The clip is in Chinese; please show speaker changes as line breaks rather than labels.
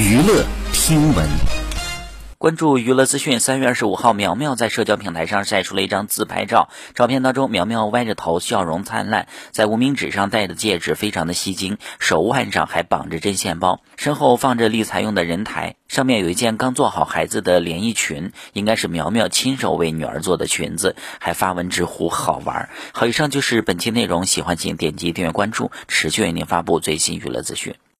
娱乐新闻。
关注娱乐资讯。三月二十五号，苗苗在社交平台上晒出了一张自拍照。照片当中，苗苗歪着头，笑容灿烂，在无名指上戴的戒指非常的吸睛，手腕上还绑着针线包，身后放着立裁用的人台，上面有一件刚做好孩子的连衣裙，应该是苗苗亲手为女儿做的裙子，还发文直呼好玩。好，以上就是本期内容，喜欢请点击订阅关注，持续为您发布最新娱乐资讯。